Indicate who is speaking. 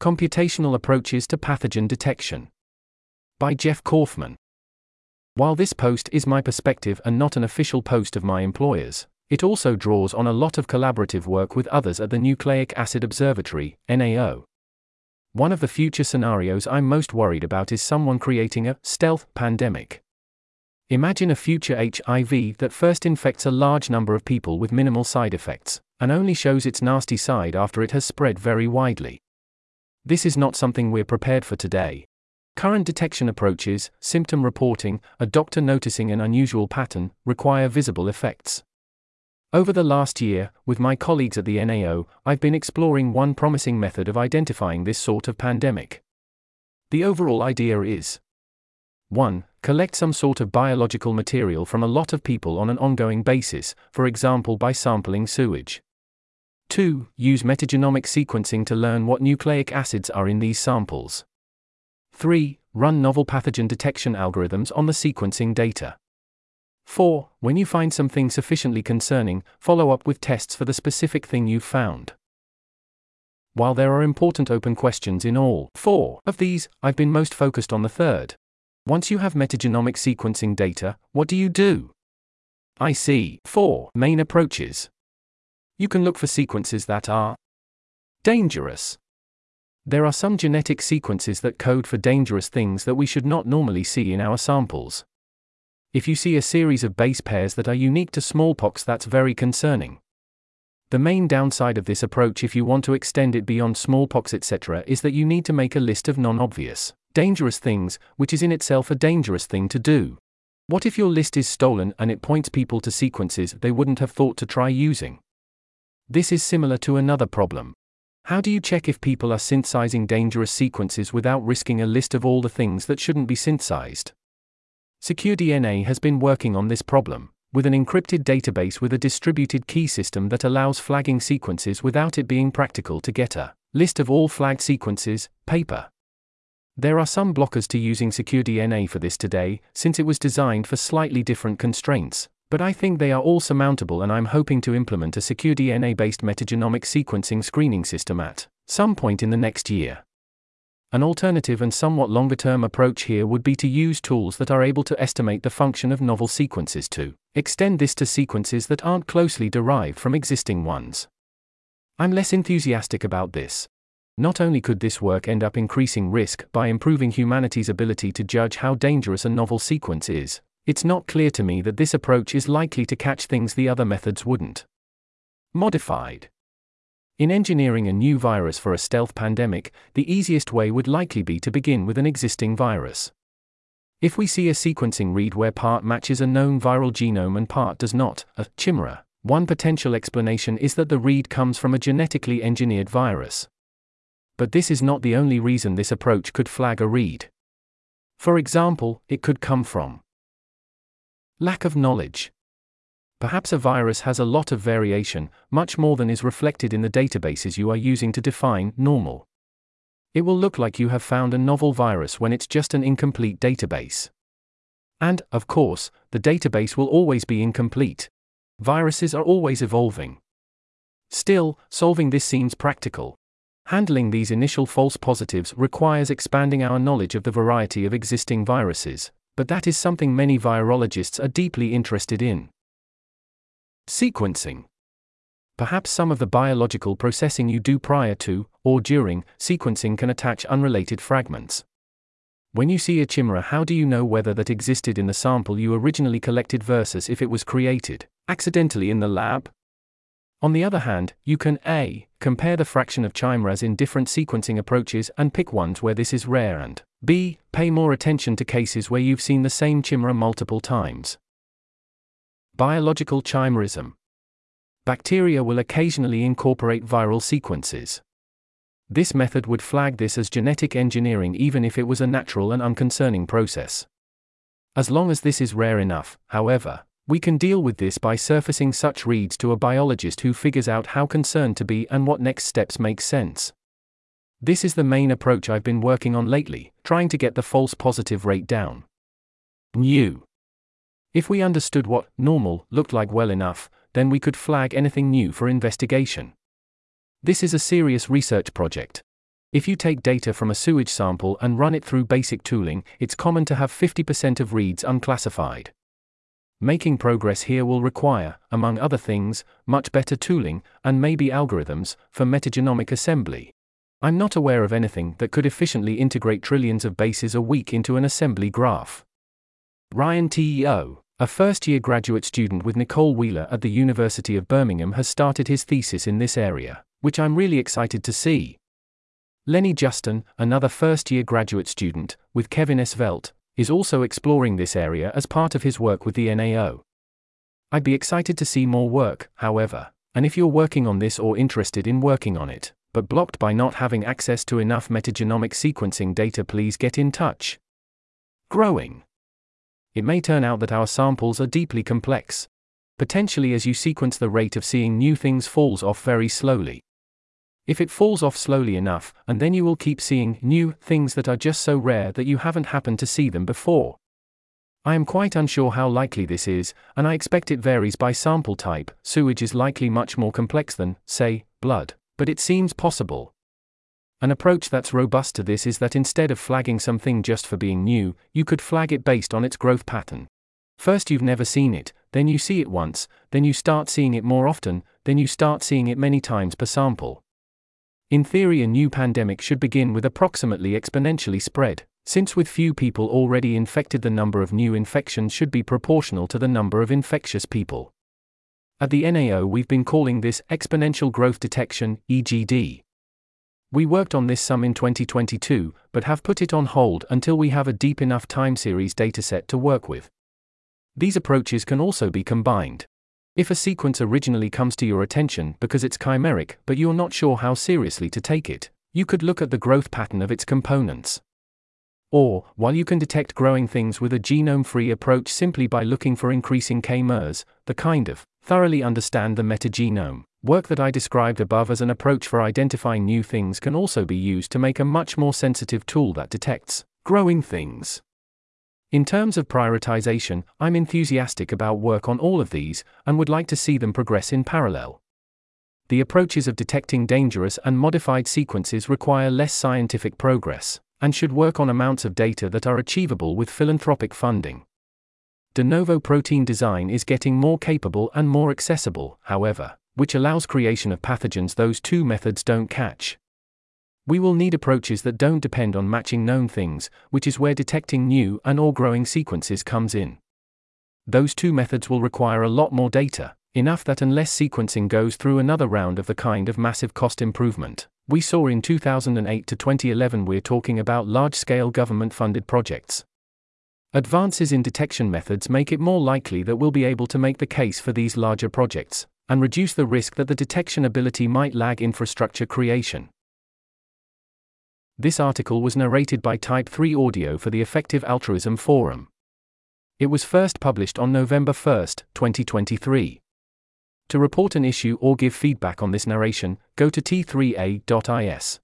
Speaker 1: Computational Approaches to Pathogen Detection. By Jeff Kaufman. While this post is my perspective and not an official post of my employer's, it also draws on a lot of collaborative work with others at the Nucleic Acid Observatory, NAO. One of the future scenarios I'm most worried about is someone creating a stealth pandemic. Imagine a future HIV that first infects a large number of people with minimal side effects, and only shows its nasty side after it has spread very widely. This is not something we're prepared for today. Current detection approaches, symptom reporting, a doctor noticing an unusual pattern, require visible effects. Over the last year, with my colleagues at the NAO, I've been exploring one promising method of identifying this sort of pandemic. The overall idea is 1. Collect some sort of biological material from a lot of people on an ongoing basis, for example by sampling sewage. 2. Use metagenomic sequencing to learn what nucleic acids are in these samples. 3. Run novel pathogen detection algorithms on the sequencing data. 4. When you find something sufficiently concerning, follow up with tests for the specific thing you've found. While there are important open questions in all four of these, I've been most focused on the third. Once you have metagenomic sequencing data, what do you do? I see four main approaches. You can look for sequences that are dangerous. There are some genetic sequences that code for dangerous things that we should not normally see in our samples. If you see a series of base pairs that are unique to smallpox, that's very concerning. The main downside of this approach, if you want to extend it beyond smallpox, etc., is that you need to make a list of non obvious dangerous things, which is in itself a dangerous thing to do. What if your list is stolen and it points people to sequences they wouldn't have thought to try using? This is similar to another problem. How do you check if people are synthesizing dangerous sequences without risking a list of all the things that shouldn't be synthesized? SecureDNA has been working on this problem, with an encrypted database with a distributed key system that allows flagging sequences without it being practical to get a list of all flagged sequences, paper. There are some blockers to using SecureDNA for this today, since it was designed for slightly different constraints, but I think they are all surmountable and I'm hoping to implement a secure DNA based metagenomic sequencing screening system at some point in the next year. An alternative and somewhat longer term approach here would be to use tools that are able to estimate the function of novel sequences to extend this to sequences that aren't closely derived from existing ones. I'm less enthusiastic about this, not only could this work end up increasing risk by improving humanity's ability to judge how dangerous a novel sequence is, it's not clear to me that this approach is likely to catch things the other methods wouldn't. Modified. In engineering a new virus for a stealth pandemic, the easiest way would likely be to begin with an existing virus. If we see a sequencing read where part matches a known viral genome and part does not, a chimera, one potential explanation is that the read comes from a genetically engineered virus but this is not the only reason this approach could flag a read. For example, it could come from lack of knowledge. Perhaps a virus has a lot of variation, much more than is reflected in the databases you are using to define normal. It will look like you have found a novel virus when it's just an incomplete database. And, of course, the database will always be incomplete. Viruses are always evolving. Still, solving this seems practical. Handling these initial false positives requires expanding our knowledge of the variety of existing viruses, but that is something many virologists are deeply interested in. Sequencing. Perhaps some of the biological processing you do prior to, or during, sequencing can attach unrelated fragments. When you see a chimera, how do you know whether that existed in the sample you originally collected versus if it was created accidentally in the lab? On the other hand, you can a. compare the fraction of chimeras in different sequencing approaches and pick ones where this is rare and b. pay more attention to cases where you've seen the same chimera multiple times. Biological chimerism. Bacteria will occasionally incorporate viral sequences. This method would flag this as genetic engineering even if it was a natural and unconcerning process. As long as this is rare enough, however, we can deal with this by surfacing such reads to a biologist who figures out how concerned to be and what next steps make sense. This is the main approach I've been working on lately, trying to get the false positive rate down. New. If we understood what normal looked like well enough, then we could flag anything new for investigation. This is a serious research project. If you take data from a sewage sample and run it through basic tooling, it's common to have 50% of reads unclassified. Making progress here will require, among other things, much better tooling, and maybe algorithms, for metagenomic assembly. I'm not aware of anything that could efficiently integrate trillions of bases a week into an assembly graph. Ryan Teo, a first year graduate student with Nicole Wheeler at the University of Birmingham, has started his thesis in this area, which I'm really excited to see. Lenny Justin, another first year graduate student, with Kevin Esvelt, is also exploring this area as part of his work with the NAO. I'd be excited to see more work, however, and if you're working on this or interested in working on it, but blocked by not having access to enough metagenomic sequencing data, please get in touch. Growing. It may turn out that our samples are deeply complex. Potentially, as you sequence, the rate of seeing new things falls off very slowly. If it falls off slowly enough, and then you will keep seeing new things that are just so rare that you haven't happened to see them before. I am quite unsure how likely this is, and I expect it varies by sample type. Sewage is likely much more complex than, say, blood, but it seems possible. An approach that's robust to this is that instead of flagging something just for being new, you could flag it based on its growth pattern. First, you've never seen it, then you see it once, then you start seeing it more often, then you start seeing it many times per sample. In theory, a new pandemic should begin with approximately exponentially spread, since with few people already infected, the number of new infections should be proportional to the number of infectious people. At the NAO, we've been calling this exponential growth detection, EGD. We worked on this some in 2022, but have put it on hold until we have a deep enough time series dataset to work with. These approaches can also be combined. If a sequence originally comes to your attention because it's chimeric but you're not sure how seriously to take it, you could look at the growth pattern of its components. Or, while you can detect growing things with a genome free approach simply by looking for increasing k-mers, the kind of thoroughly understand the metagenome work that I described above as an approach for identifying new things can also be used to make a much more sensitive tool that detects growing things. In terms of prioritization, I'm enthusiastic about work on all of these, and would like to see them progress in parallel. The approaches of detecting dangerous and modified sequences require less scientific progress, and should work on amounts of data that are achievable with philanthropic funding. De novo protein design is getting more capable and more accessible, however, which allows creation of pathogens those two methods don't catch. We will need approaches that don't depend on matching known things, which is where detecting new and or growing sequences comes in. Those two methods will require a lot more data, enough that unless sequencing goes through another round of the kind of massive cost improvement we saw in 2008 to 2011, we're talking about large scale government funded projects. Advances in detection methods make it more likely that we'll be able to make the case for these larger projects, and reduce the risk that the detection ability might lag infrastructure creation. This article was narrated by Type 3 Audio for the Effective Altruism Forum. It was first published on November 1, 2023. To report an issue or give feedback on this narration, go to t3a.is.